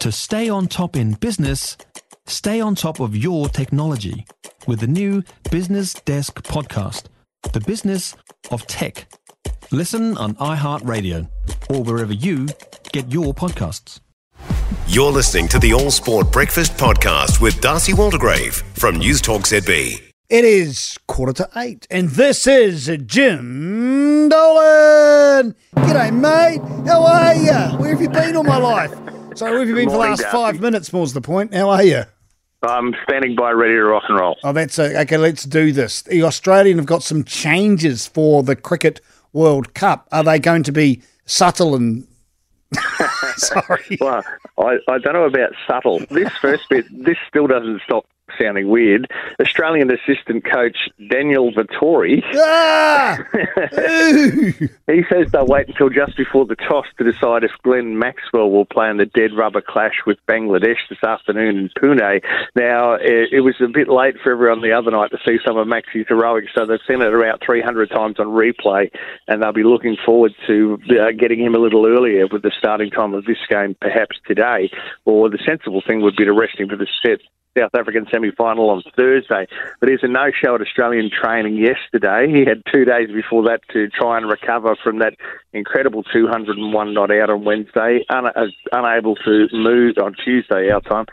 To stay on top in business, stay on top of your technology with the new Business Desk podcast, The Business of Tech. Listen on iHeartRadio or wherever you get your podcasts. You're listening to the All Sport Breakfast Podcast with Darcy Waldegrave from News Talk ZB. It is quarter to eight, and this is Jim Dolan. G'day, mate. How are you? Where have you been all my life? Sorry, where have you been for the last Darcy. five minutes? More's the point. How are you? I'm standing by ready to rock and roll. Oh, that's a, okay. Let's do this. The Australian have got some changes for the Cricket World Cup. Are they going to be subtle and? Sorry. Well, I, I don't know about subtle. This first bit, this still doesn't stop sounding weird. Australian assistant coach Daniel Vettori, Ah! He says they'll wait until just before the toss to decide if Glenn Maxwell will play in the dead rubber clash with Bangladesh this afternoon in Pune. Now, it, it was a bit late for everyone the other night to see some of Maxi's heroics, so they've seen it about 300 times on replay, and they'll be looking forward to uh, getting him a little earlier with the starting time of this game, perhaps today. Or the sensible thing would be to rest him for the set South African semi final on Thursday. But he's a no show at Australian training yesterday. He had two days before that to try and recover from that incredible 201 not out on Wednesday, un- uh, unable to move on Tuesday, our time.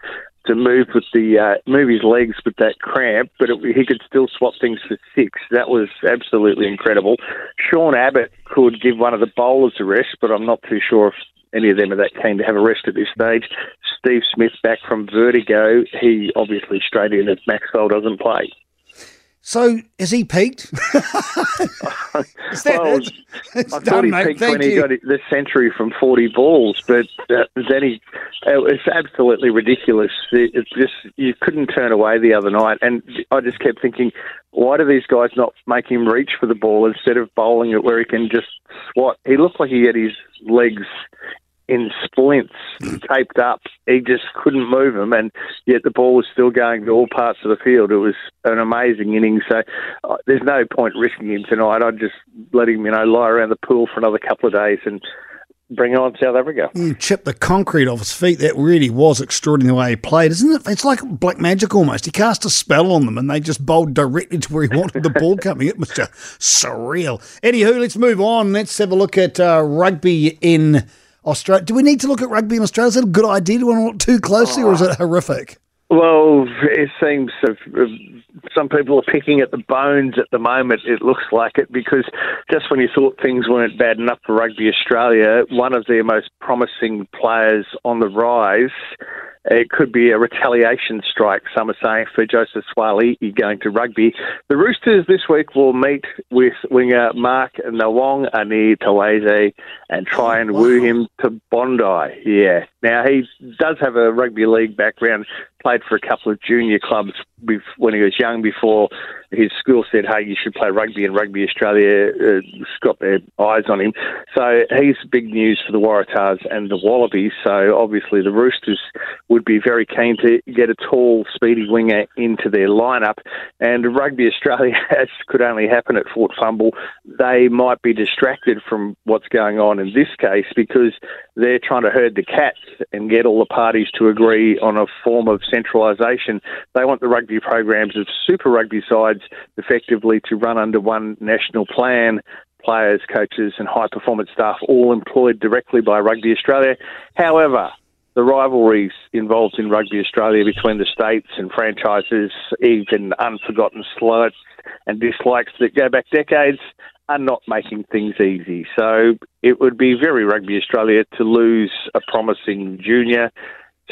To move with the uh, move his legs with that cramp, but it, he could still swap things for six. That was absolutely incredible. Sean Abbott could give one of the bowlers a rest, but I'm not too sure if any of them are that keen to have a rest at this stage. Steve Smith back from Vertigo. He obviously straight in if Maxwell doesn't play. So, has he peaked? Well, it? I thought done, he mate. peaked Thank when he got the century from 40 balls, but uh, then he, it was absolutely ridiculous. It, it's just, you couldn't turn away the other night. And I just kept thinking, why do these guys not make him reach for the ball instead of bowling it where he can just swat? He looked like he had his legs in splints taped up. He just couldn't move them, and yet the ball was still going to all parts of the field. It was an amazing inning. So uh, there's no point risking him tonight. I'd just let him, you know, lie around the pool for another couple of days and bring on South Africa. You chipped the concrete off his feet. That really was extraordinary the way he played, isn't it? It's like black magic almost. He cast a spell on them and they just bowled directly to where he wanted the ball coming. It was just surreal. Anywho, let's move on. Let's have a look at uh, rugby in Australia. Do we need to look at rugby in Australia? Is that a good idea? Do we want to look too closely or is it ah. horrific? Well, it seems some people are picking at the bones at the moment. It looks like it because just when you thought things weren't bad enough for Rugby Australia, one of their most promising players on the rise. It could be a retaliation strike, some are saying, for Joseph Suaalii going to rugby. The Roosters this week will meet with winger Mark Nawaqanitawase and try and woo him to Bondi. Yeah. Now, he does have a rugby league background, played for a couple of junior clubs when he was young before his school said, hey, you should play rugby, and Rugby Australia uh, got their eyes on him. So he's big news for the Waratahs and the Wallabies. So obviously the Roosters would be very keen to get a tall, speedy winger into their lineup. And Rugby Australia, as could only happen at Fort Fumble, they might be distracted from what's going on in this case because they're trying to herd the cats and get all the parties to agree on a form of centralisation. They want the rugby programs of Super Rugby sides effectively to run under one national plan. Players, coaches, and high performance staff all employed directly by Rugby Australia. However, the rivalries involved in Rugby Australia between the states and franchises, even unforgotten slights and dislikes that go back decades, are not making things easy. So it would be very Rugby Australia to lose a promising junior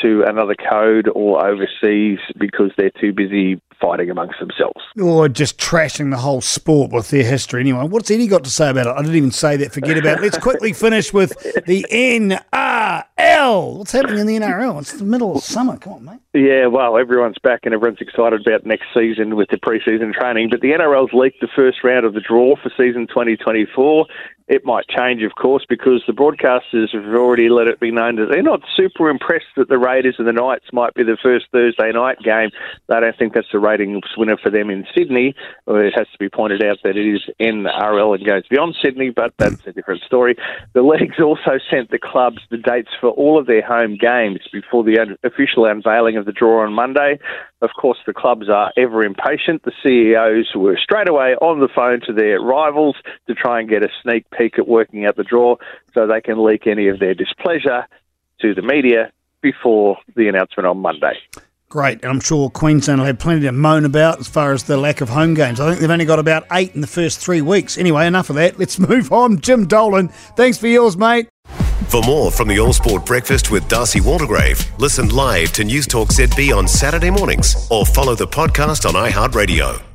to another code or overseas because they're too busy fighting amongst themselves. Or just trashing the whole sport with their history anyway. What's Eddie got to say about it? I didn't even say that. Forget about it. Let's quickly finish with the NRL. What's happening in the NRL? It's the middle of summer. Come on, mate. Yeah, well, everyone's back and everyone's excited about next season with the preseason training. But the NRL's leaked the first round of the draw for season 2024. It might change, of course, because the broadcasters have already let it be known that they're not super impressed that the Raiders and the Knights might be the first Thursday night game. They don't think that's the ratings winner for them in Sydney. It has to be pointed out that it is NRL and goes beyond Sydney, but that's a different story. The leagues also sent the clubs the dates for all of their home games before the official unveiling of the draw on Monday. Of course, the clubs are ever impatient. The CEOs were straight away on the phone to their rivals to try and get a sneak peek at working out the draw so they can leak any of their displeasure to the media before the announcement on Monday. Great, and I'm sure Queensland will have plenty to moan about as far as the lack of home games. I think they've only got about eight in the first three weeks. Anyway, enough of that. Let's move on. Jim Dolan, thanks for yours, mate. For more from the All Sport Breakfast with Darcy Waldegrave, listen live to News Talk ZB on Saturday mornings or follow the podcast on iHeartRadio.